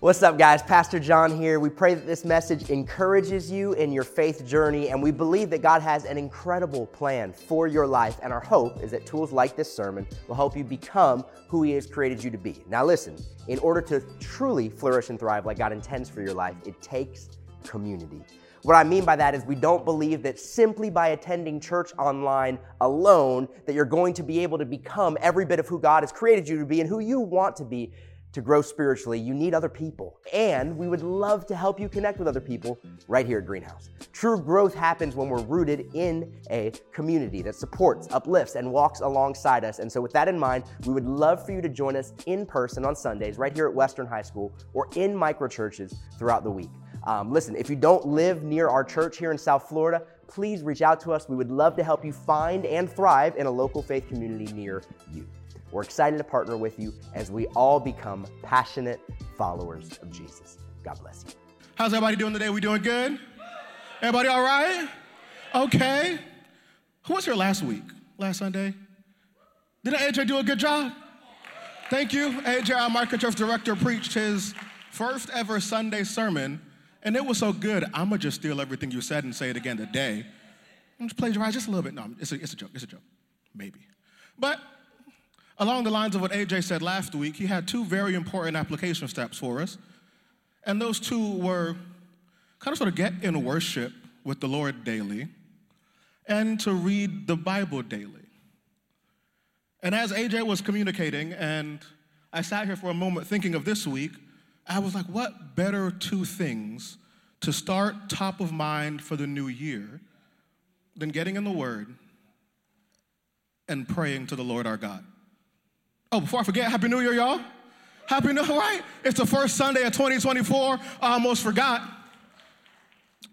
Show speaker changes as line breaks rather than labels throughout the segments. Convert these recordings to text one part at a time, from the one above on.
What's up, guys? Pastor John here. We pray that this message encourages you in your faith journey, and we believe that God has an incredible plan for your life. And our hope is that tools like this sermon will help you become who He has created you to be. Now, listen, in order to truly flourish and thrive like God intends for your life, it takes community. What I mean by that is we don't believe that simply by attending church online alone that you're going to be able to become every bit of who God has created you to be and who you want to be to grow spiritually, you need other people. And we would love to help you connect with other people right here at Greenhouse. True growth happens when we're rooted in a community that supports, uplifts, and walks alongside us. And so, with that in mind, we would love for you to join us in person on Sundays right here at Western High School or in micro churches throughout the week. Um, listen, if you don't live near our church here in South Florida, please reach out to us. We would love to help you find and thrive in a local faith community near you. We're excited to partner with you as we all become passionate followers of Jesus. God bless you.
How's everybody doing today? We doing good? Everybody all right? Okay. Who was here last week? Last Sunday? Didn't AJ do a good job? Thank you. AJ, our microchurch director, preached his first ever Sunday sermon, and it was so good. I'm gonna just steal everything you said and say it again today. I'm just plagiarize just a little bit. No, it's a, it's a joke. It's a joke. Maybe. But Along the lines of what AJ said last week, he had two very important application steps for us. And those two were kind of sort of get in worship with the Lord daily and to read the Bible daily. And as AJ was communicating, and I sat here for a moment thinking of this week, I was like, what better two things to start top of mind for the new year than getting in the Word and praying to the Lord our God? Oh, before I forget, Happy New Year, y'all. Happy New Year, right? It's the first Sunday of 2024. I almost forgot.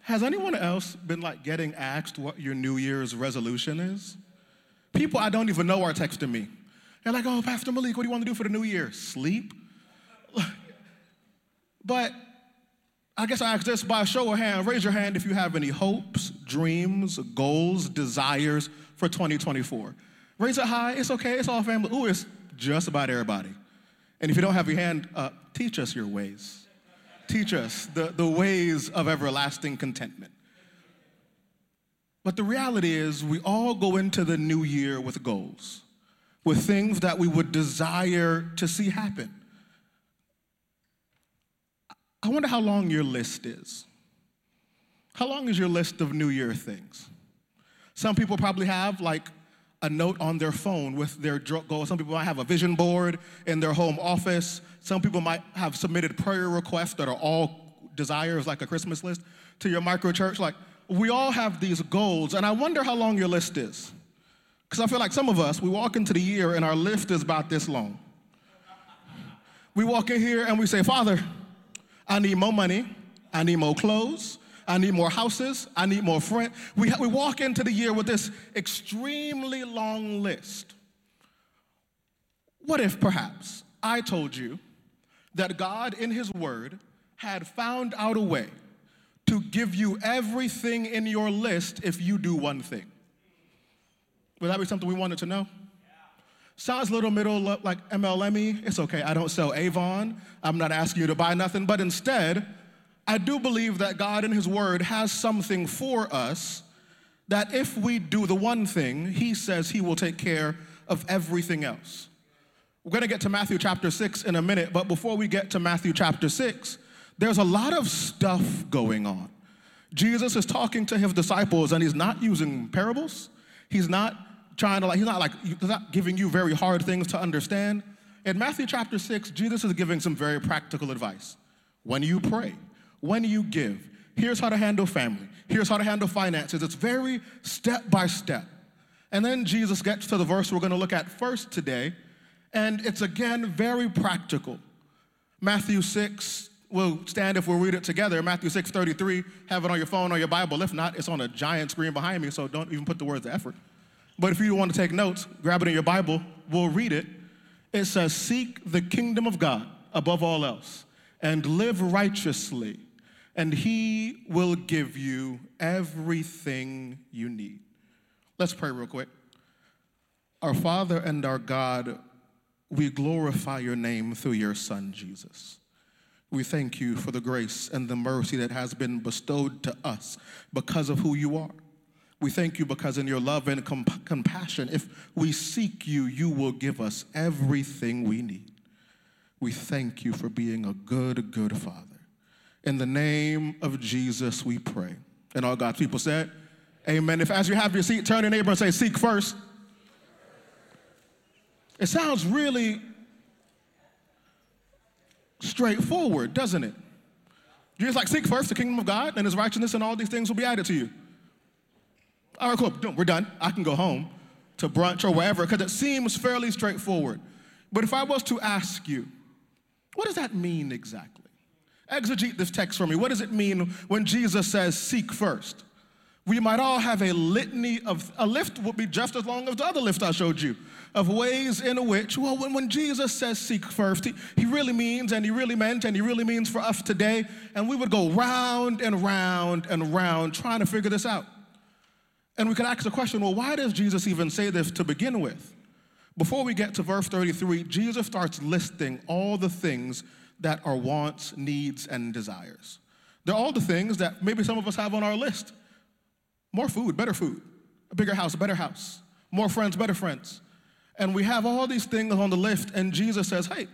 Has anyone else been like getting asked what your New Year's resolution is? People I don't even know are texting me. They're like, oh, Pastor Malik, what do you want to do for the new year? Sleep? but I guess I ask this by show of hand. Raise your hand if you have any hopes, dreams, goals, desires for 2024. Raise it high. It's okay. It's all family. Ooh, it's just about everybody. And if you don't have your hand up, teach us your ways. Teach us the, the ways of everlasting contentment. But the reality is, we all go into the new year with goals, with things that we would desire to see happen. I wonder how long your list is. How long is your list of New Year things? Some people probably have like a note on their phone with their goals. Some people might have a vision board in their home office. Some people might have submitted prayer requests that are all desires, like a Christmas list, to your micro church. Like, we all have these goals, and I wonder how long your list is. Because I feel like some of us, we walk into the year and our list is about this long. We walk in here and we say, Father, I need more money, I need more clothes, I need more houses. I need more friends. We, we walk into the year with this extremely long list. What if perhaps I told you that God in His Word had found out a way to give you everything in your list if you do one thing? Would that be something we wanted to know? Sounds a little middle like MLME. It's okay. I don't sell Avon. I'm not asking you to buy nothing. But instead, I do believe that God in His Word has something for us that if we do the one thing, He says He will take care of everything else. We're going to get to Matthew chapter 6 in a minute, but before we get to Matthew chapter 6, there's a lot of stuff going on. Jesus is talking to his disciples and he's not using parables. He's not trying to like, he's not like, he's not giving you very hard things to understand. In Matthew chapter 6, Jesus is giving some very practical advice. When you pray, when you give. Here's how to handle family. Here's how to handle finances. It's very step by step. And then Jesus gets to the verse we're going to look at first today, and it's again very practical. Matthew 6, we'll stand if we'll read it together. Matthew 6, 33, have it on your phone or your Bible. If not, it's on a giant screen behind me, so don't even put the words of effort. But if you want to take notes, grab it in your Bible, we'll read it. It says, Seek the kingdom of God above all else, and live righteously and He will give you everything you need. Let's pray real quick. Our Father and our God, we glorify your name through your Son, Jesus. We thank you for the grace and the mercy that has been bestowed to us because of who you are. We thank you because in your love and comp- compassion, if we seek you, you will give us everything we need. We thank you for being a good, good Father. In the name of Jesus, we pray. And all God's people said, Amen. If as you have your seat, turn your neighbor and say, Seek first. It sounds really straightforward, doesn't it? You're just like, seek first the kingdom of God and his righteousness, and all these things will be added to you. All right, cool. We're done. I can go home to brunch or wherever because it seems fairly straightforward. But if I was to ask you, what does that mean exactly? Exegete this text for me. What does it mean when Jesus says, seek first? We might all have a litany of, a lift would be just as long as the other lift I showed you of ways in which, well, when, when Jesus says seek first, he, he really means and he really meant and he really means for us today. And we would go round and round and round trying to figure this out. And we could ask the question well, why does Jesus even say this to begin with? Before we get to verse 33, Jesus starts listing all the things that are wants, needs, and desires. They're all the things that maybe some of us have on our list more food, better food, a bigger house, a better house, more friends, better friends. And we have all these things on the list, and Jesus says, Hey,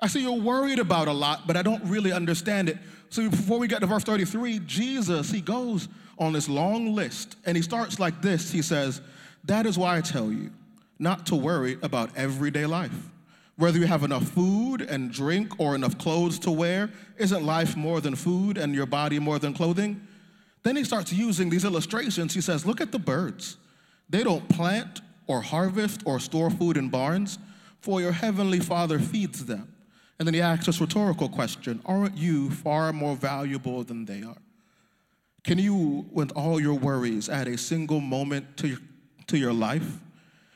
I see you're worried about a lot, but I don't really understand it. So before we get to verse 33, Jesus, he goes on this long list and he starts like this. He says, That is why I tell you not to worry about everyday life. Whether you have enough food and drink or enough clothes to wear, isn't life more than food and your body more than clothing? Then he starts using these illustrations. He says, Look at the birds. They don't plant or harvest or store food in barns, for your heavenly Father feeds them. And then he asks this rhetorical question Aren't you far more valuable than they are? Can you, with all your worries, add a single moment to your, to your life?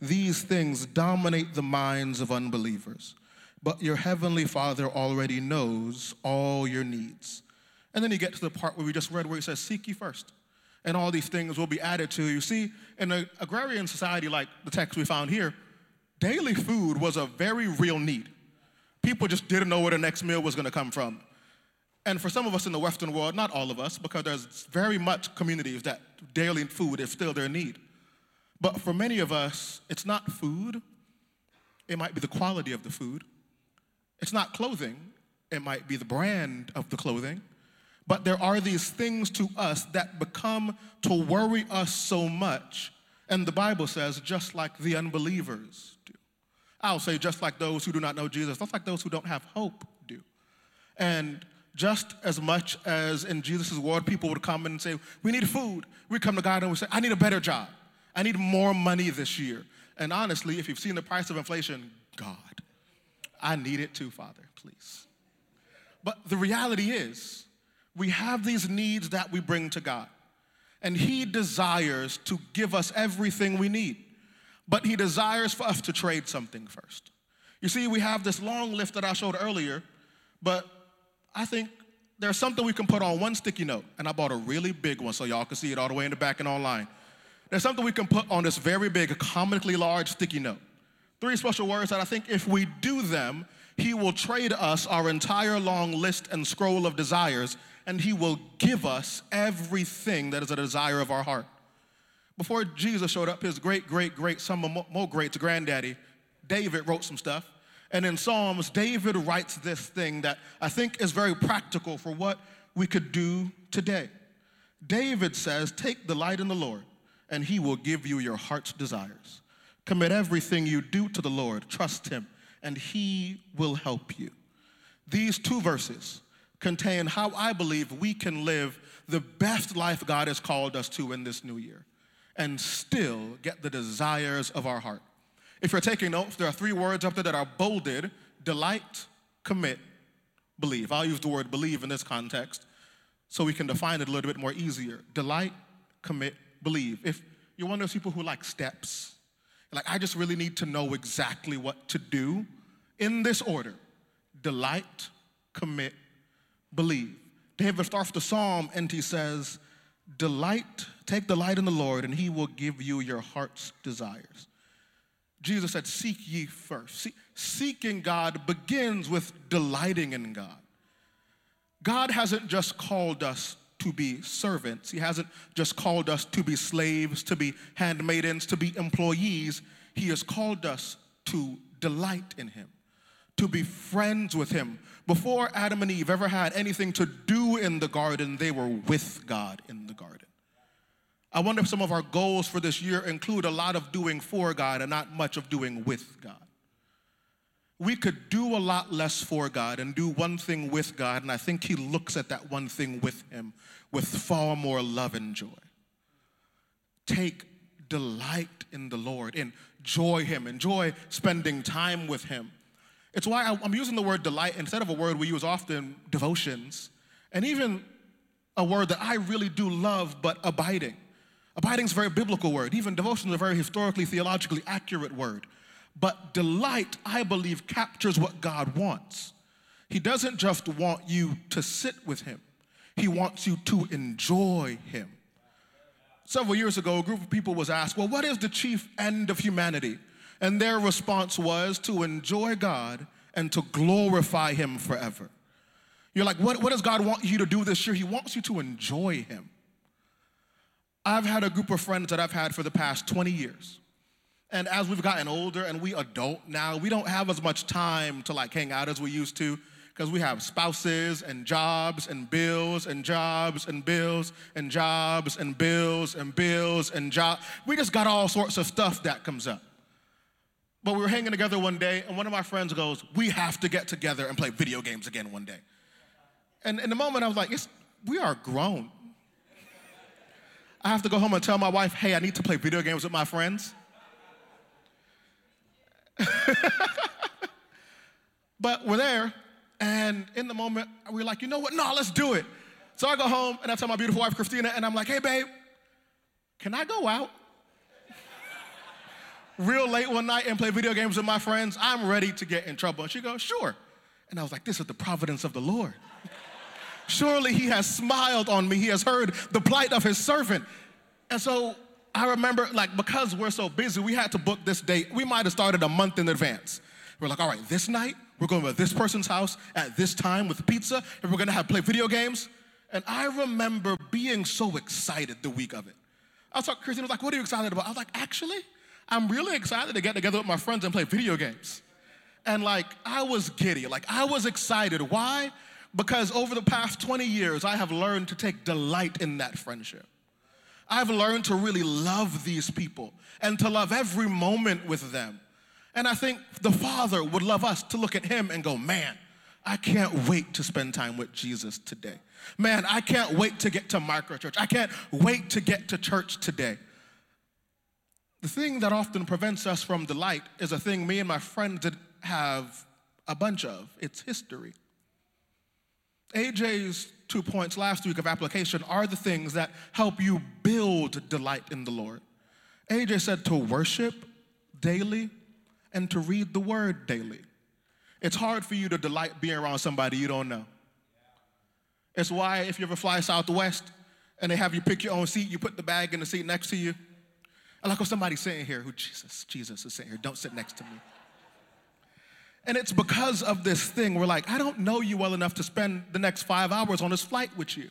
These things dominate the minds of unbelievers. But your heavenly Father already knows all your needs. And then you get to the part where we just read where he says, Seek ye first and all these things will be added to you. See, in an agrarian society like the text we found here, daily food was a very real need. People just didn't know where the next meal was going to come from. And for some of us in the Western world, not all of us, because there's very much communities that daily food is still their need. But for many of us, it's not food, it might be the quality of the food. It's not clothing, it might be the brand of the clothing. But there are these things to us that become to worry us so much. And the Bible says, just like the unbelievers do. I'll say, just like those who do not know Jesus, just like those who don't have hope do. And just as much as in Jesus' world, people would come and say, We need food. We come to God and we say, I need a better job. I need more money this year. And honestly, if you've seen the price of inflation, God, I need it too, Father, please. But the reality is, we have these needs that we bring to God. And He desires to give us everything we need. But He desires for us to trade something first. You see, we have this long list that I showed earlier, but I think there's something we can put on one sticky note. And I bought a really big one so y'all can see it all the way in the back and online. There's something we can put on this very big, comically large sticky note. Three special words that I think if we do them, He will trade us our entire long list and scroll of desires and he will give us everything that is a desire of our heart. Before Jesus showed up, his great, great, great, some more greats, granddaddy, David wrote some stuff. And in Psalms, David writes this thing that I think is very practical for what we could do today. David says, Take delight in the Lord, and he will give you your heart's desires. Commit everything you do to the Lord, trust him, and he will help you. These two verses, contain how I believe we can live the best life God has called us to in this new year and still get the desires of our heart. If you're taking notes, there are three words up there that are bolded delight, commit, believe. I'll use the word believe in this context. so we can define it a little bit more easier. Delight, commit, believe. If you're one of those people who like steps, like I just really need to know exactly what to do in this order delight, commit, believe. David starts the psalm and he says, Delight, take delight in the Lord, and he will give you your heart's desires. Jesus said, Seek ye first. See, seeking God begins with delighting in God. God hasn't just called us to be servants, He hasn't just called us to be slaves, to be handmaidens, to be employees. He has called us to delight in Him, to be friends with Him. Before Adam and Eve ever had anything to do in the garden, they were with God in the garden. I wonder if some of our goals for this year include a lot of doing for God and not much of doing with God. We could do a lot less for God and do one thing with God, and I think He looks at that one thing with Him with far more love and joy. Take delight in the Lord, enjoy Him, enjoy spending time with Him. It's why I'm using the word delight instead of a word we use often, devotions, and even a word that I really do love, but abiding. Abiding is a very biblical word. Even devotion is a very historically, theologically accurate word. But delight, I believe, captures what God wants. He doesn't just want you to sit with Him, He wants you to enjoy Him. Several years ago, a group of people was asked, Well, what is the chief end of humanity? And their response was to enjoy God and to glorify Him forever. You're like, what, what does God want you to do this year? He wants you to enjoy Him. I've had a group of friends that I've had for the past 20 years. And as we've gotten older and we adult now, we don't have as much time to like hang out as we used to because we have spouses and jobs and bills and jobs and bills and jobs and bills and bills and jobs. We just got all sorts of stuff that comes up. But we were hanging together one day, and one of my friends goes, We have to get together and play video games again one day. And in the moment, I was like, We are grown. I have to go home and tell my wife, hey, I need to play video games with my friends. but we're there, and in the moment, we're like, you know what? No, let's do it. So I go home and I tell my beautiful wife, Christina, and I'm like, hey, babe, can I go out? Real late one night and play video games with my friends. I'm ready to get in trouble. And she goes, sure. And I was like, this is the providence of the Lord. Surely he has smiled on me. He has heard the plight of his servant. And so I remember, like, because we're so busy, we had to book this date. We might have started a month in advance. We're like, all right, this night, we're going to this person's house at this time with pizza, and we're going to have play video games. And I remember being so excited the week of it. I was talking, Christine was like, what are you excited about? I was like, actually, I'm really excited to get together with my friends and play video games. And like, I was giddy. Like, I was excited. Why? because over the past 20 years, I have learned to take delight in that friendship. I've learned to really love these people and to love every moment with them. And I think the Father would love us to look at Him and go, man, I can't wait to spend time with Jesus today. Man, I can't wait to get to microchurch. I can't wait to get to church today. The thing that often prevents us from delight is a thing me and my friends have a bunch of it's history. AJ's two points last week of application are the things that help you build delight in the Lord. AJ said to worship daily and to read the word daily. It's hard for you to delight being around somebody you don't know. It's why if you ever fly Southwest and they have you pick your own seat, you put the bag in the seat next to you. I like, oh, somebody's sitting here who Jesus, Jesus is sitting here. Don't sit next to me. And it's because of this thing. We're like, I don't know you well enough to spend the next five hours on this flight with you.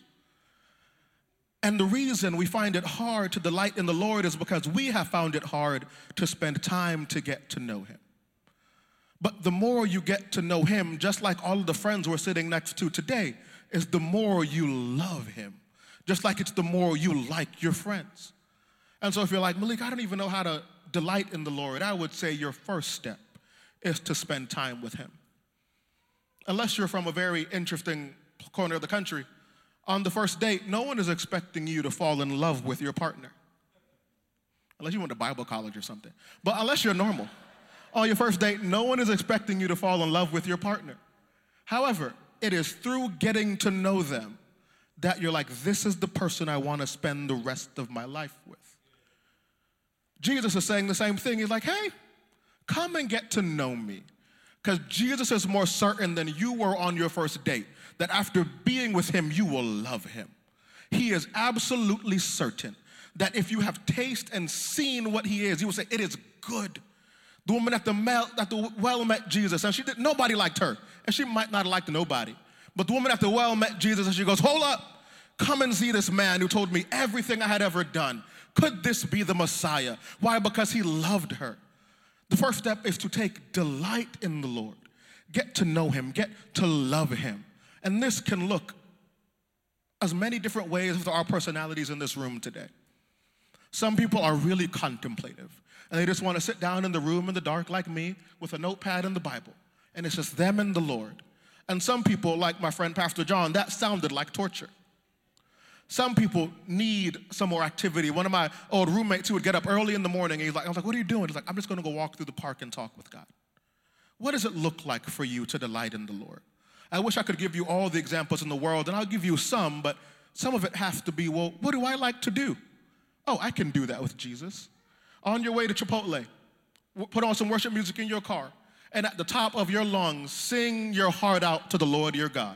And the reason we find it hard to delight in the Lord is because we have found it hard to spend time to get to know Him. But the more you get to know Him, just like all of the friends we're sitting next to today, is the more you love Him. Just like it's the more you like your friends. And so if you're like, Malik, I don't even know how to delight in the Lord, I would say your first step is to spend time with Him. Unless you're from a very interesting corner of the country, on the first date, no one is expecting you to fall in love with your partner. Unless you went to Bible college or something. But unless you're normal, on your first date, no one is expecting you to fall in love with your partner. However, it is through getting to know them that you're like, this is the person I want to spend the rest of my life with. Jesus is saying the same thing. He's like, hey, come and get to know me. Because Jesus is more certain than you were on your first date that after being with him, you will love him. He is absolutely certain that if you have tasted and seen what he is, he will say, It is good. The woman at the, well, at the well met Jesus, and she did, nobody liked her, and she might not have liked nobody. But the woman at the well met Jesus, and she goes, Hold up, come and see this man who told me everything I had ever done. Could this be the Messiah? Why? Because he loved her. The first step is to take delight in the Lord, get to know him, get to love him. And this can look as many different ways as our personalities in this room today. Some people are really contemplative and they just want to sit down in the room in the dark like me with a notepad and the Bible, and it's just them and the Lord. And some people, like my friend Pastor John, that sounded like torture. Some people need some more activity. One of my old roommates who would get up early in the morning, and he's like, I was like, what are you doing? He's like, I'm just gonna go walk through the park and talk with God. What does it look like for you to delight in the Lord? I wish I could give you all the examples in the world, and I'll give you some, but some of it has to be, well, what do I like to do? Oh, I can do that with Jesus. On your way to Chipotle, put on some worship music in your car, and at the top of your lungs, sing your heart out to the Lord your God.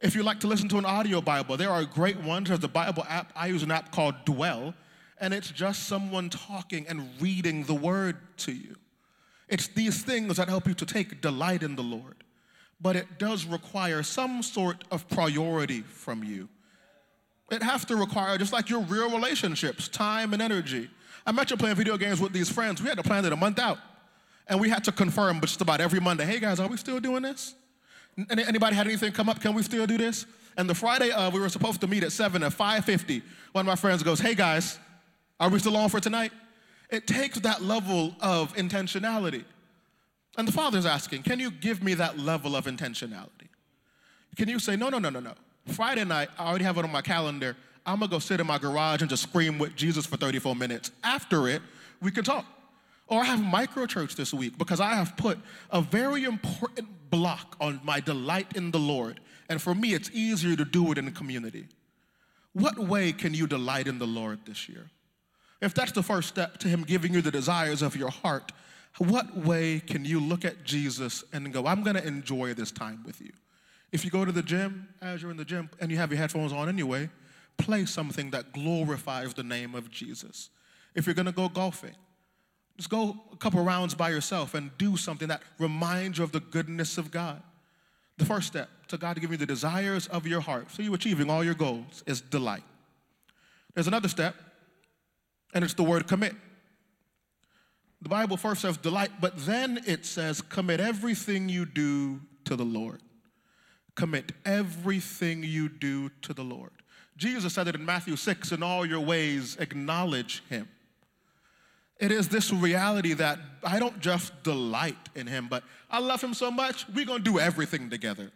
If you like to listen to an audio Bible, there are great ones. There's the Bible app. I use an app called Dwell, and it's just someone talking and reading the word to you. It's these things that help you to take delight in the Lord but it does require some sort of priority from you. It has to require, just like your real relationships, time and energy. I met you playing video games with these friends. We had to plan it a month out. And we had to confirm but just about every Monday, hey guys, are we still doing this? Anybody had anything come up? Can we still do this? And the Friday uh, we were supposed to meet at 7 at 5.50, one of my friends goes, hey guys, are we still on for tonight? It takes that level of intentionality. And the father's asking, Can you give me that level of intentionality? Can you say, No, no, no, no, no. Friday night, I already have it on my calendar. I'm gonna go sit in my garage and just scream with Jesus for 34 minutes. After it, we can talk. Or I have micro church this week because I have put a very important block on my delight in the Lord. And for me, it's easier to do it in community. What way can you delight in the Lord this year? If that's the first step to Him giving you the desires of your heart, what way can you look at Jesus and go, I'm going to enjoy this time with you? If you go to the gym, as you're in the gym, and you have your headphones on anyway, play something that glorifies the name of Jesus. If you're going to go golfing, just go a couple rounds by yourself and do something that reminds you of the goodness of God. The first step to God to give you the desires of your heart, so you're achieving all your goals, is delight. There's another step, and it's the word commit. The Bible first says delight, but then it says commit everything you do to the Lord. Commit everything you do to the Lord. Jesus said it in Matthew 6 in all your ways, acknowledge him. It is this reality that I don't just delight in him, but I love him so much, we're gonna do everything together.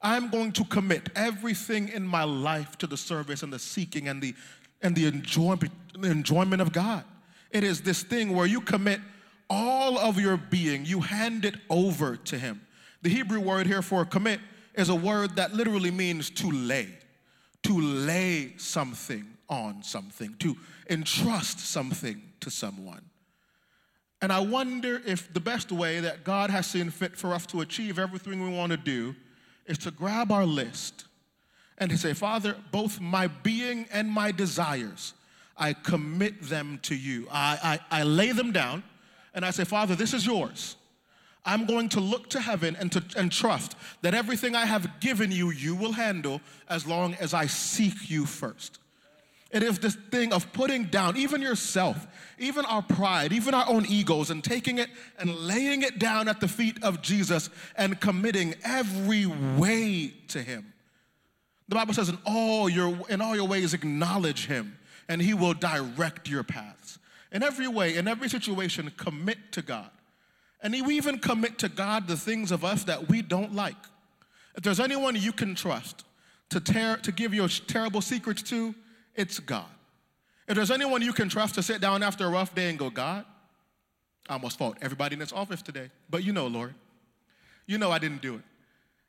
I'm going to commit everything in my life to the service and the seeking and the, and the enjoyment, enjoyment of God. It is this thing where you commit all of your being, you hand it over to Him. The Hebrew word here for commit is a word that literally means to lay, to lay something on something, to entrust something to someone. And I wonder if the best way that God has seen fit for us to achieve everything we want to do is to grab our list and to say, Father, both my being and my desires, I commit them to you. I, I, I lay them down and I say, Father, this is yours. I'm going to look to heaven and, to, and trust that everything I have given you, you will handle as long as I seek you first. It is this thing of putting down even yourself, even our pride, even our own egos, and taking it and laying it down at the feet of Jesus and committing every way to Him. The Bible says, in all your, in all your ways, acknowledge Him, and He will direct your paths. In every way, in every situation, commit to God. And we even commit to God the things of us that we don't like. If there's anyone you can trust to, tear, to give your terrible secrets to, it's God. If there's anyone you can trust to sit down after a rough day and go, God, I almost fought everybody in this office today, but you know, Lord, you know I didn't do it.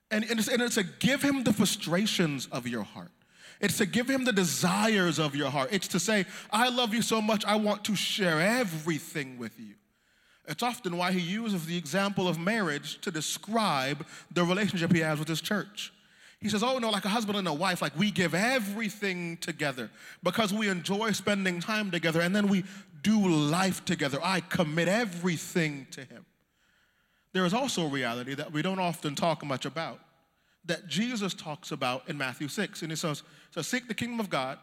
And, and, it's, and it's a give him the frustrations of your heart. It's to give him the desires of your heart. It's to say, I love you so much, I want to share everything with you. It's often why he uses the example of marriage to describe the relationship he has with his church. He says, Oh, no, like a husband and a wife, like we give everything together because we enjoy spending time together and then we do life together. I commit everything to him. There is also a reality that we don't often talk much about that Jesus talks about in Matthew 6. And he says, So seek the kingdom of God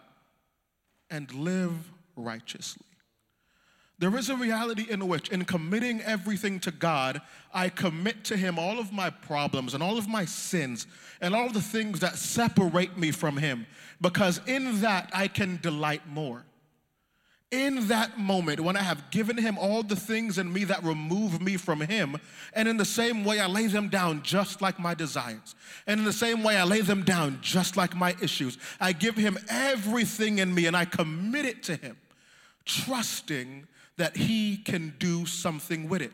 and live righteously. There is a reality in which, in committing everything to God, I commit to Him all of my problems and all of my sins and all the things that separate me from Him, because in that I can delight more in that moment when I have given him all the things in me that remove me from him, and in the same way I lay them down just like my desires, and in the same way I lay them down just like my issues, I give him everything in me and I commit it to him, trusting that he can do something with it.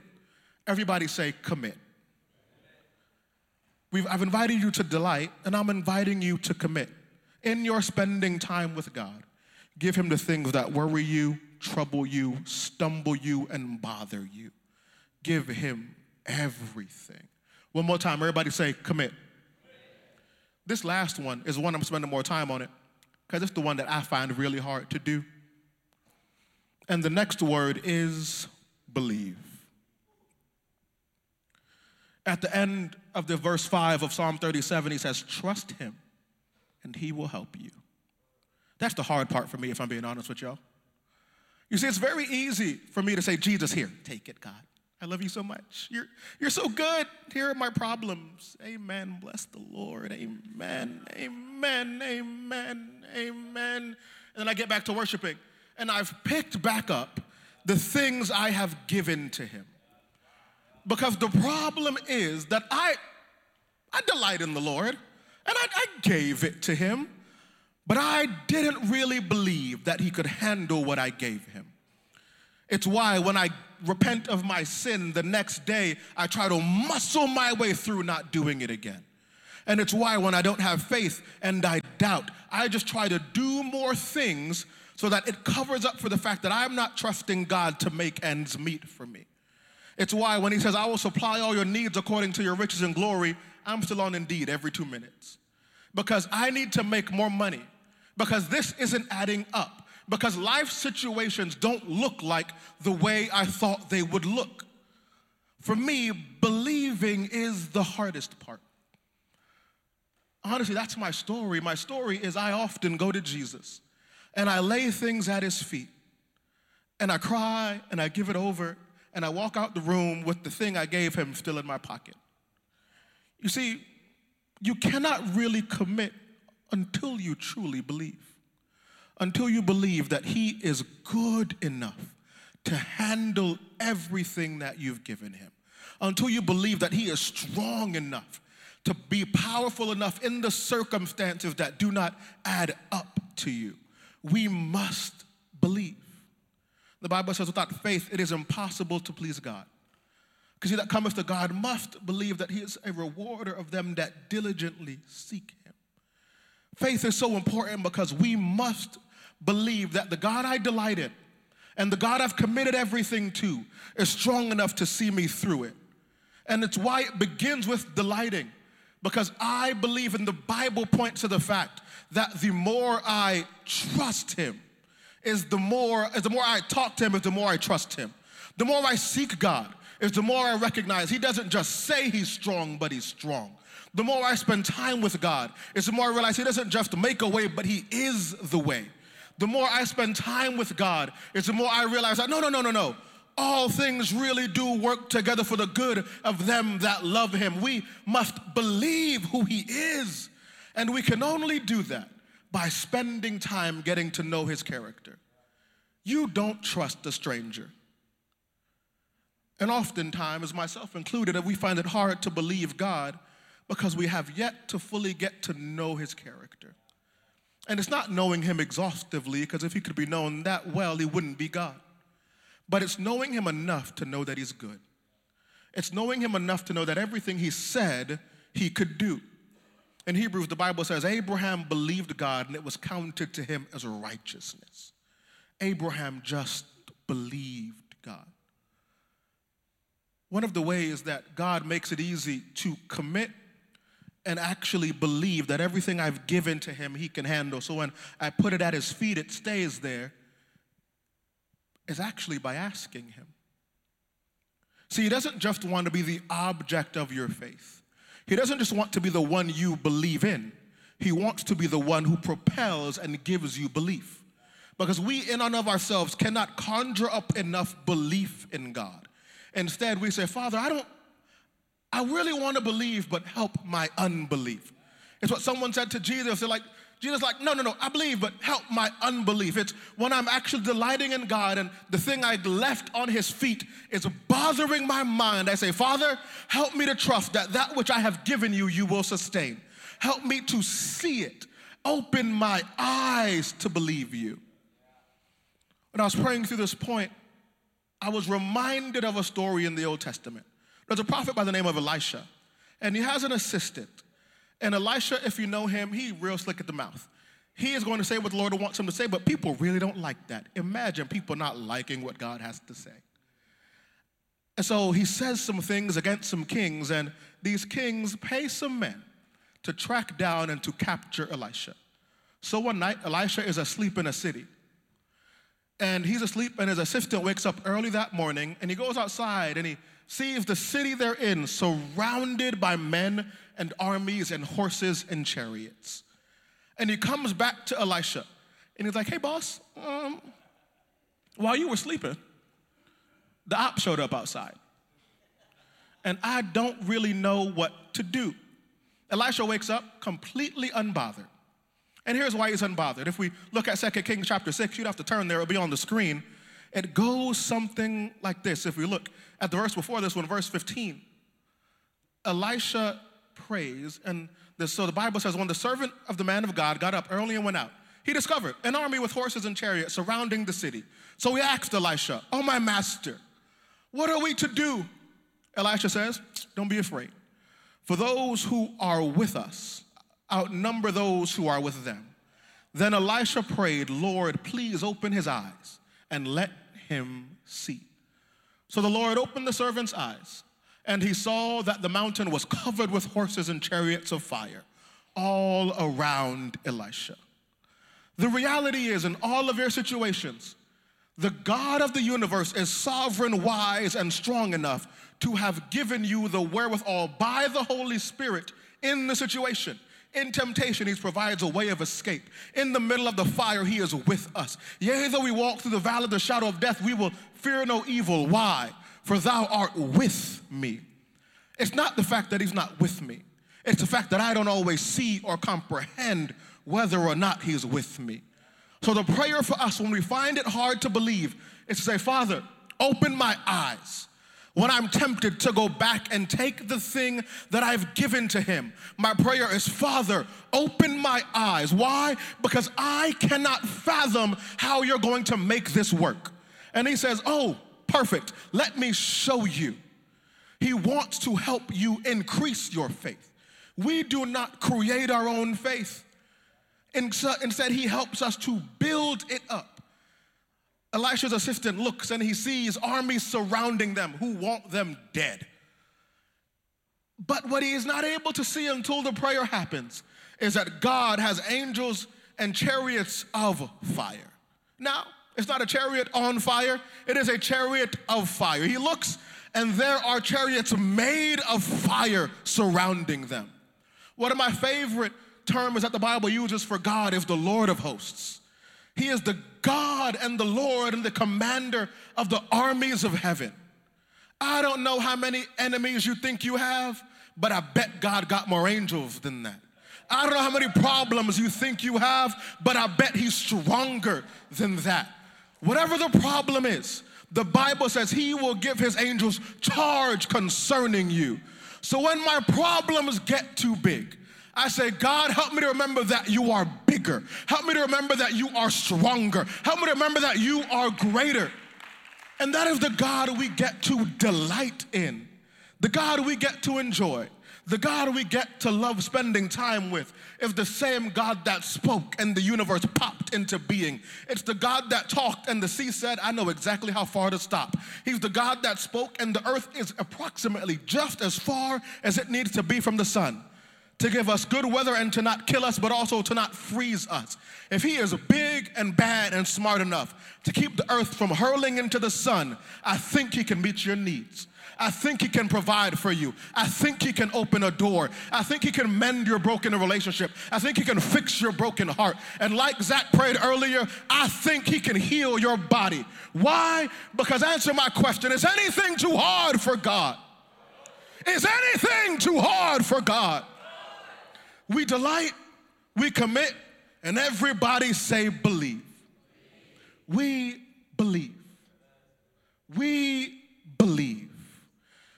Everybody say, commit. We've, I've invited you to delight, and I'm inviting you to commit in your spending time with God. Give him the things that worry you, trouble you, stumble you, and bother you. Give him everything. One more time, everybody say, commit. This last one is one I'm spending more time on it because it's the one that I find really hard to do. And the next word is believe. At the end of the verse 5 of Psalm 37, he says, Trust him and he will help you. That's the hard part for me, if I'm being honest with y'all. You see, it's very easy for me to say, Jesus, here, take it, God. I love you so much. You're, you're so good. Here are my problems. Amen. Bless the Lord. Amen. Amen. Amen. Amen. And then I get back to worshiping. And I've picked back up the things I have given to him. Because the problem is that I, I delight in the Lord and I, I gave it to him. But I didn't really believe that he could handle what I gave him. It's why when I repent of my sin the next day, I try to muscle my way through not doing it again. And it's why when I don't have faith and I doubt, I just try to do more things so that it covers up for the fact that I'm not trusting God to make ends meet for me. It's why when he says, I will supply all your needs according to your riches and glory, I'm still on Indeed every two minutes. Because I need to make more money because this isn't adding up. Because life situations don't look like the way I thought they would look. For me, believing is the hardest part. Honestly, that's my story. My story is I often go to Jesus and I lay things at his feet and I cry and I give it over and I walk out the room with the thing I gave him still in my pocket. You see, you cannot really commit until you truly believe. Until you believe that He is good enough to handle everything that you've given Him. Until you believe that He is strong enough to be powerful enough in the circumstances that do not add up to you. We must believe. The Bible says, without faith, it is impossible to please God. Because he that cometh to God must believe that he is a rewarder of them that diligently seek him. Faith is so important because we must believe that the God I delight in and the God I've committed everything to is strong enough to see me through it. And it's why it begins with delighting because I believe in the Bible points to the fact that the more I trust him is the more is the more I talk to him is the more I trust him. The more I seek God is the more I recognize he doesn't just say he's strong but he's strong the more I spend time with God, is the more I realize He doesn't just make a way, but He is the way. The more I spend time with God, is the more I realize that no, no, no, no, no. All things really do work together for the good of them that love Him. We must believe who He is. And we can only do that by spending time getting to know His character. You don't trust a stranger. And oftentimes, myself included, we find it hard to believe God because we have yet to fully get to know his character. And it's not knowing him exhaustively, because if he could be known that well, he wouldn't be God. But it's knowing him enough to know that he's good. It's knowing him enough to know that everything he said, he could do. In Hebrews, the Bible says Abraham believed God and it was counted to him as righteousness. Abraham just believed God. One of the ways that God makes it easy to commit and actually believe that everything I've given to him, he can handle. So when I put it at his feet, it stays there, is actually by asking him. See, he doesn't just want to be the object of your faith, he doesn't just want to be the one you believe in. He wants to be the one who propels and gives you belief. Because we, in and of ourselves, cannot conjure up enough belief in God. Instead, we say, Father, I don't, I really want to believe, but help my unbelief. It's what someone said to Jesus. They're like, Jesus, like, no, no, no, I believe, but help my unbelief. It's when I'm actually delighting in God and the thing I left on his feet is bothering my mind. I say, Father, help me to trust that that which I have given you, you will sustain. Help me to see it. Open my eyes to believe you. When I was praying through this point, I was reminded of a story in the Old Testament. There's a prophet by the name of Elisha, and he has an assistant. And Elisha, if you know him, he real slick at the mouth. He is going to say what the Lord wants him to say, but people really don't like that. Imagine people not liking what God has to say. And so he says some things against some kings, and these kings pay some men to track down and to capture Elisha. So one night, Elisha is asleep in a city. And he's asleep, and his assistant wakes up early that morning, and he goes outside and he sees the city they're in surrounded by men and armies and horses and chariots. And he comes back to Elisha and he's like, hey, boss, um, while you were sleeping, the op showed up outside. And I don't really know what to do. Elisha wakes up completely unbothered. And here's why he's unbothered. If we look at 2 Kings chapter 6, you'd have to turn there, it'll be on the screen. It goes something like this. If we look at the verse before this one, verse 15, Elisha prays, and this, so the Bible says, when the servant of the man of God got up early and went out, he discovered an army with horses and chariots surrounding the city. So he asked Elisha, Oh, my master, what are we to do? Elisha says, Don't be afraid. For those who are with us outnumber those who are with them. Then Elisha prayed, Lord, please open his eyes and let him see. So the Lord opened the servant's eyes, and he saw that the mountain was covered with horses and chariots of fire all around Elisha. The reality is, in all of your situations, the God of the universe is sovereign, wise, and strong enough to have given you the wherewithal by the Holy Spirit in the situation. In temptation, he provides a way of escape. In the middle of the fire, he is with us. Yea, though we walk through the valley of the shadow of death, we will fear no evil. Why? For thou art with me. It's not the fact that he's not with me, it's the fact that I don't always see or comprehend whether or not he's with me. So, the prayer for us when we find it hard to believe is to say, Father, open my eyes when I'm tempted to go back and take the thing that I've given to him, my prayer is, Father, open my eyes. Why? Because I cannot fathom how you're going to make this work. And he says, Oh, perfect. Let me show you. He wants to help you increase your faith. We do not create our own faith. Instead, he helps us to build it up. Elisha's assistant looks and he sees armies surrounding them who want them dead. But what he is not able to see until the prayer happens is that God has angels and chariots of fire. Now, it's not a chariot on fire, it is a chariot of fire. He looks and there are chariots made of fire surrounding them. One of my favorite terms that the Bible uses for God is the Lord of hosts. He is the God and the Lord and the commander of the armies of heaven. I don't know how many enemies you think you have, but I bet God got more angels than that. I don't know how many problems you think you have, but I bet He's stronger than that. Whatever the problem is, the Bible says He will give His angels charge concerning you. So when my problems get too big, I say, God, help me to remember that you are bigger. Help me to remember that you are stronger. Help me to remember that you are greater. And that is the God we get to delight in, the God we get to enjoy, The God we get to love spending time with is the same God that spoke and the universe popped into being. It's the God that talked and the sea said, I know exactly how far to stop. He's the God that spoke and the earth is approximately just as far as it needs to be from the sun to give us good weather and to not kill us, but also to not freeze us. If he is big and bad and smart enough to keep the earth from hurling into the sun, I think he can meet your needs. I think He can provide for you. I think He can open a door. I think He can mend your broken relationship. I think He can fix your broken heart. And like Zach prayed earlier, I think He can heal your body. Why? Because answer my question is anything too hard for God? Is anything too hard for God? We delight, we commit, and everybody say believe. We believe. We believe.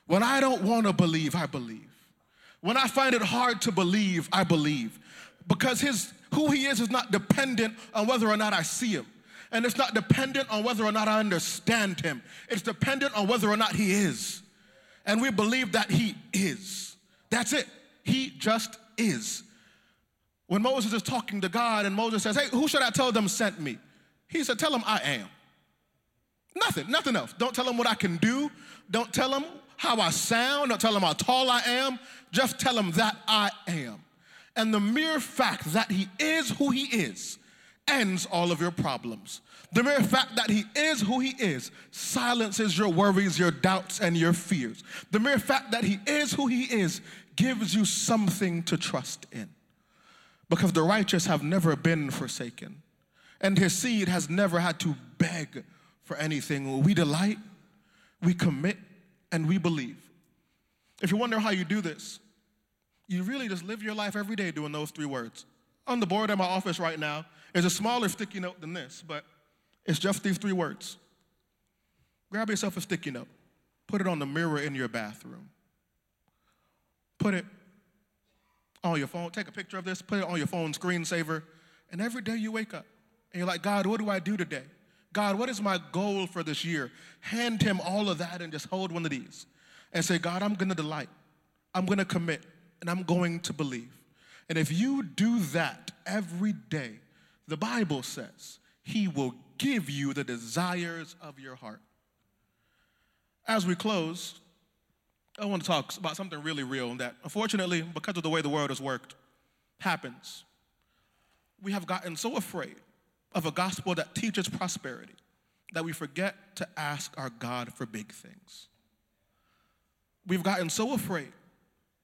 When I don't want to believe, I believe. When I find it hard to believe, I believe. Because his who he is is not dependent on whether or not I see him. And it's not dependent on whether or not I understand him. It's dependent on whether or not he is. And we believe that he is. That's it. He just is. When Moses is talking to God and Moses says, Hey, who should I tell them sent me? He said, Tell them I am. Nothing, nothing else. Don't tell them what I can do. Don't tell them how I sound, don't tell them how tall I am, just tell them that I am. And the mere fact that he is who he is ends all of your problems. The mere fact that he is who he is silences your worries, your doubts, and your fears. The mere fact that he is who he is gives you something to trust in. Because the righteous have never been forsaken, and his seed has never had to beg for anything. We delight, we commit, and we believe. If you wonder how you do this, you really just live your life every day doing those three words. On the board at my office right now is a smaller sticky note than this, but it's just these three words. Grab yourself a sticky note, put it on the mirror in your bathroom, put it on your phone, take a picture of this, put it on your phone screensaver, and every day you wake up and you're like, God, what do I do today? God, what is my goal for this year? Hand him all of that and just hold one of these and say, God, I'm going to delight, I'm going to commit, and I'm going to believe. And if you do that every day, the Bible says he will give you the desires of your heart. As we close, I want to talk about something really real that, unfortunately, because of the way the world has worked, happens. We have gotten so afraid of a gospel that teaches prosperity that we forget to ask our God for big things. We've gotten so afraid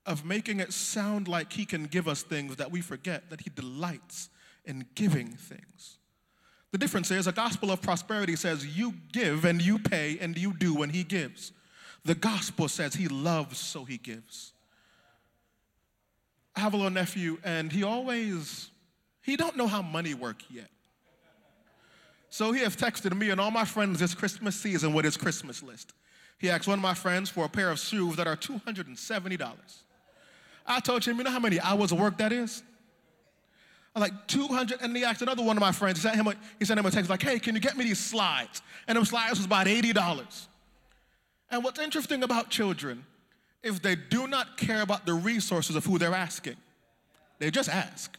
of making it sound like He can give us things that we forget that He delights in giving things. The difference is a gospel of prosperity says you give and you pay and you do when He gives. The gospel says He loves, so He gives. I have a little nephew, and he always, he don't know how money work yet. So he has texted me and all my friends this Christmas season with his Christmas list. He asked one of my friends for a pair of shoes that are $270. I told him, you know how many hours of work that is? I'm like 200, and he asked another one of my friends, he sent him a, he sent him a text like, hey, can you get me these slides? And those slides was about $80. And what's interesting about children is they do not care about the resources of who they're asking. They just ask.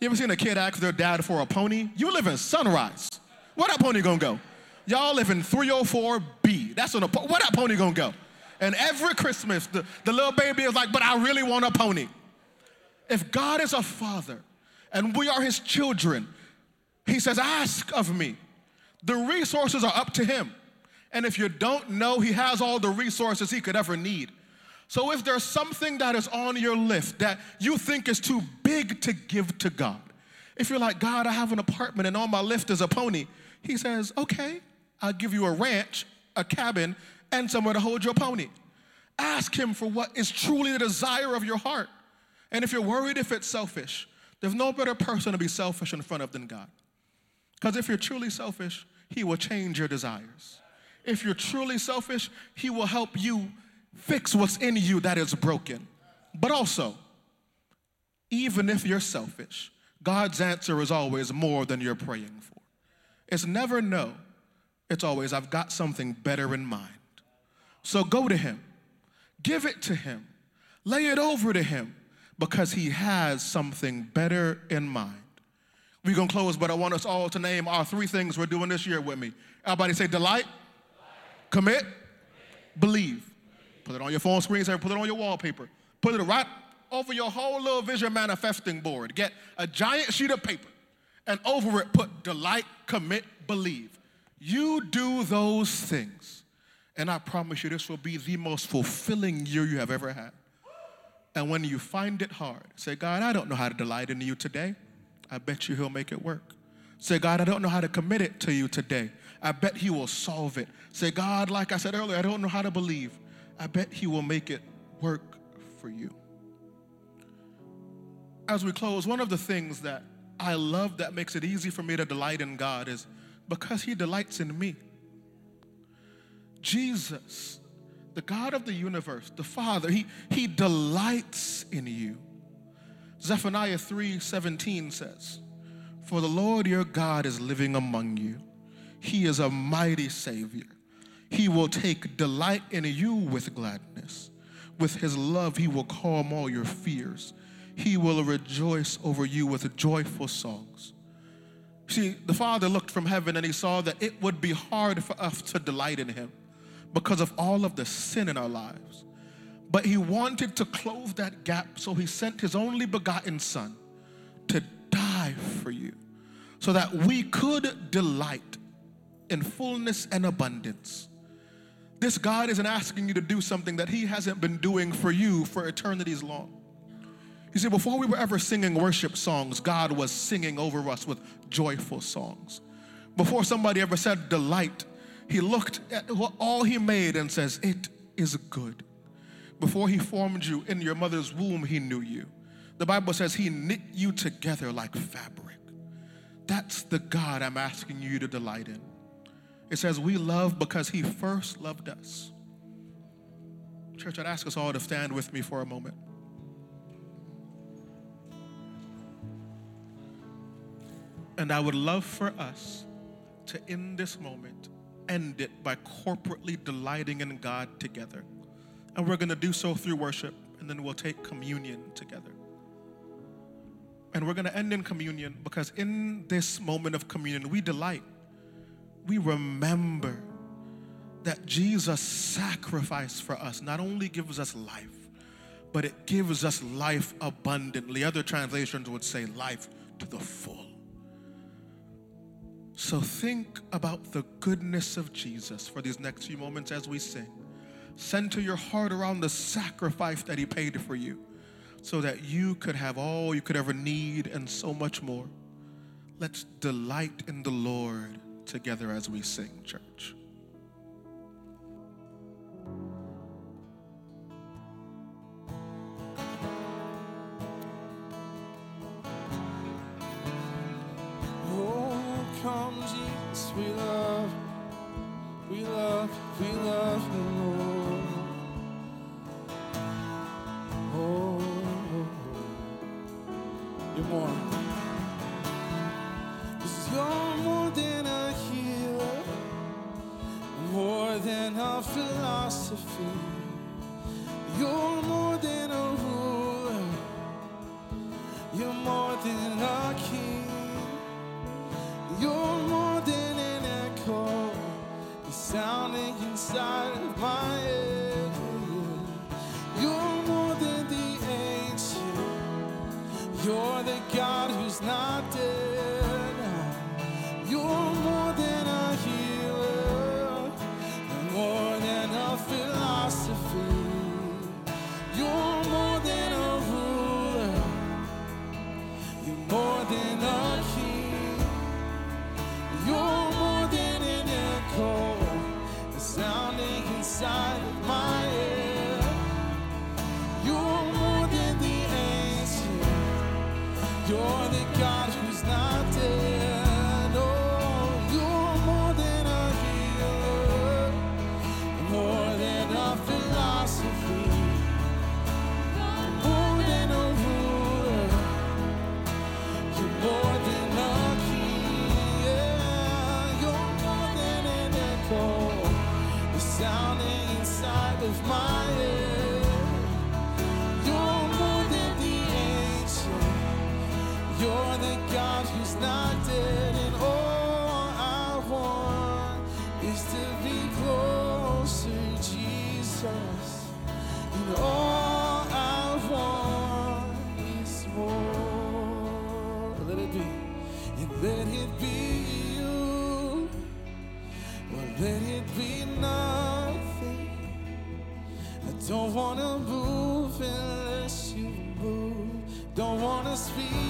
You ever seen a kid ask their dad for a pony? You live in Sunrise. Where that pony gonna go? Y'all live in 304B. That's on a where that pony gonna go? And every Christmas, the, the little baby is like, but I really want a pony. If God is a father and we are his children, he says, ask of me. The resources are up to him. And if you don't know, he has all the resources he could ever need. So if there's something that is on your list that you think is too big to give to God, if you're like, God, I have an apartment and on my list is a pony, he says, Okay, I'll give you a ranch, a cabin, and somewhere to hold your pony. Ask him for what is truly the desire of your heart. And if you're worried if it's selfish, there's no better person to be selfish in front of than God. Because if you're truly selfish, he will change your desires. If you're truly selfish, he will help you fix what's in you that is broken. But also, even if you're selfish, God's answer is always more than you're praying for. It's never no, it's always, I've got something better in mind. So go to Him, give it to Him. Lay it over to him because he has something better in mind. We're going to close, but I want us all to name our three things we're doing this year with me. Everybody say delight, commit, believe. Put it on your phone screen, put it on your wallpaper. Put it right over your whole little vision manifesting board. Get a giant sheet of paper and over it put delight, commit, believe. You do those things, and I promise you this will be the most fulfilling year you have ever had. And when you find it hard, say, God, I don't know how to delight in you today. I bet you he'll make it work. Say, God, I don't know how to commit it to you today. I bet he will solve it. Say, God, like I said earlier, I don't know how to believe. I bet he will make it work for you. As we close, one of the things that I love that makes it easy for me to delight in God is because he delights in me. Jesus, the God of the universe, the Father, he, he delights in you. Zephaniah 3:17 says, "For the Lord your God is living among you. He is a mighty savior. He will take delight in you with gladness. With his love he will calm all your fears. He will rejoice over you with joyful songs." See, the Father looked from heaven and he saw that it would be hard for us to delight in him because of all of the sin in our lives. But he wanted to close that gap, so he sent his only begotten Son to die for you so that we could delight in fullness and abundance. This God isn't asking you to do something that he hasn't been doing for you for eternities long. You see, before we were ever singing worship songs, God was singing over us with joyful songs. Before somebody ever said delight, he looked at all he made and says, It is good. Before he formed you in your mother's womb, he knew you. The Bible says he knit you together like fabric. That's the God I'm asking you to delight in. It says we love because he first loved us. Church, I'd ask us all to stand with me for a moment. And I would love for us to, in this moment, end it by corporately delighting in God together. And we're going to do so through worship, and then we'll take communion together. And we're going to end in communion because in this moment of communion, we delight. We remember that Jesus' sacrifice for us not only gives us life, but it gives us life abundantly. Other translations would say life to the full. So think about the goodness of Jesus for these next few moments as we sing. Center your heart around the sacrifice that He paid for you so that you could have all you could ever need and so much more. Let's delight in the Lord together as we sing, church.
Come, Jesus, we love, we love, we love the Lord. Oh, you're more. Cause you're more than a healer, more than a philosophy. You're more than a ruler, you're more than a king. You're more than an echo, the sounding inside of my head. Wanna move unless you move. Don't wanna speak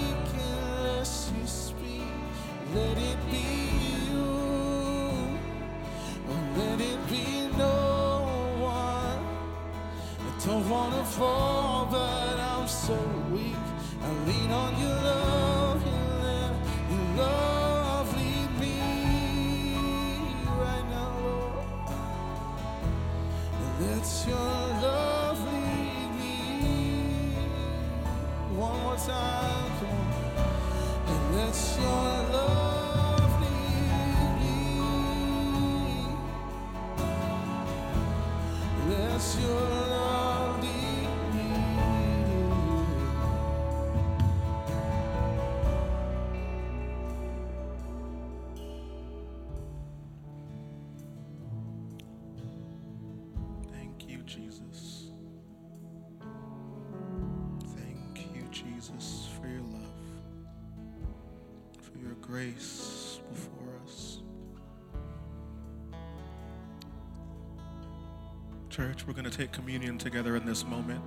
Church, we're going to take communion together in this moment.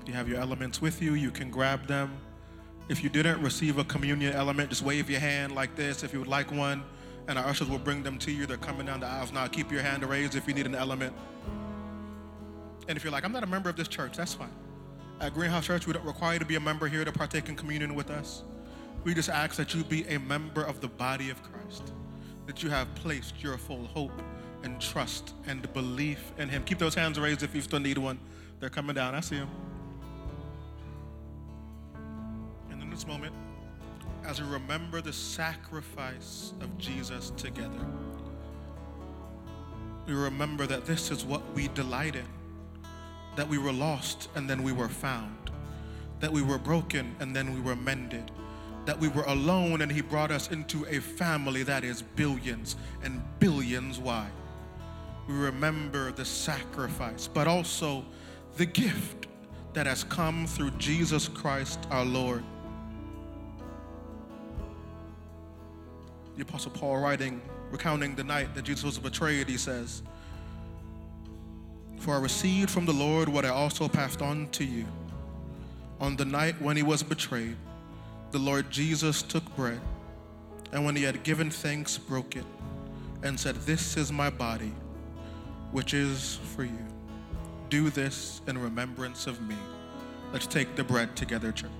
If you have your elements with you, you can grab them. If you didn't receive a communion element, just wave your hand like this if you would like one, and our ushers will bring them to you. They're coming down the aisles now. Keep your hand raised if you need an element. And if you're like, I'm not a member of this church, that's fine. At Greenhouse Church, we don't require you to be a member here to partake in communion with us. We just ask that you be a member of the body of Christ, that you have placed your full hope and trust and belief in Him. Keep those hands raised if you still need one. They're coming down. I see them. And in this moment, as we remember the sacrifice of Jesus together, we remember that this is what we delight in that we were lost and then we were found, that we were broken and then we were mended, that we were alone and He brought us into a family that is billions and billions wide. We remember the sacrifice, but also the gift that has come through Jesus Christ our Lord. The Apostle Paul, writing, recounting the night that Jesus was betrayed, he says, For I received from the Lord what I also passed on to you. On the night when he was betrayed, the Lord Jesus took bread, and when he had given thanks, broke it, and said, This is my body, which is for you. Do this in remembrance of me. Let's take the bread together, church.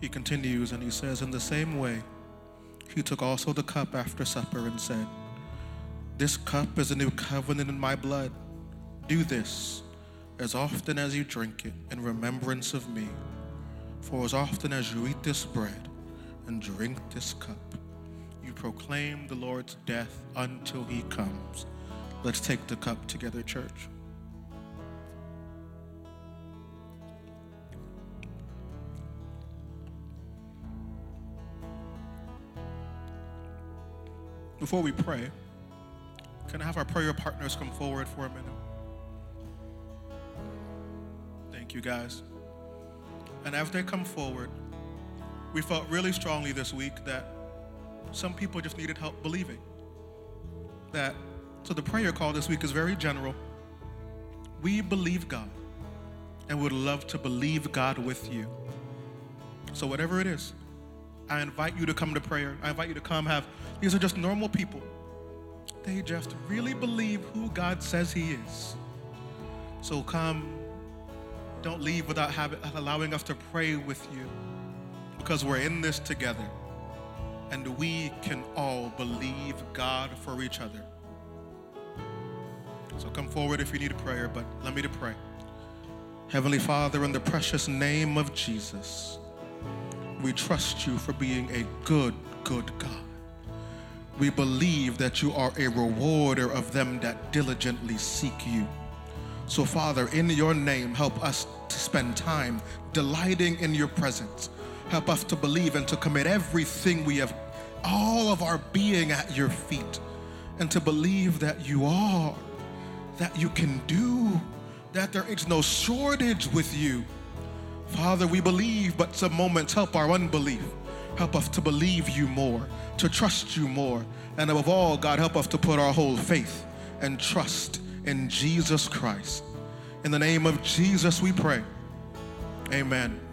He continues and he says, In the same way, he took also the cup after supper and said, This cup is a new covenant in my blood. Do this as often as you drink it in remembrance of me. For as often as you eat this bread and drink this cup, you proclaim the Lord's death until he comes. Let's take the cup together, church. Before we pray, can I have our prayer partners come forward for a minute? Thank you, guys. And as they come forward, we felt really strongly this week that some people just needed help believing. That so the prayer call this week is very general. We believe God and would love to believe God with you. So whatever it is, I invite you to come to prayer. I invite you to come have these are just normal people. They just really believe who God says He is. So come, don't leave without having, allowing us to pray with you because we're in this together and we can all believe God for each other. So come forward if you need a prayer, but let me to pray. Heavenly Father, in the precious name of Jesus, We trust you for being a good, good God. We believe that you are a rewarder of them that diligently seek you. So, Father, in your name, help us to spend time delighting in your presence. Help us to believe and to commit everything we have, all of our being at your feet, and to believe that you are, that you can do, that there is no shortage with you. Father, we believe, but some moments help our unbelief. Help us to believe you more, to trust you more, and above all, God, help us to put our whole faith and trust in Jesus Christ. In the name of Jesus, we pray. Amen.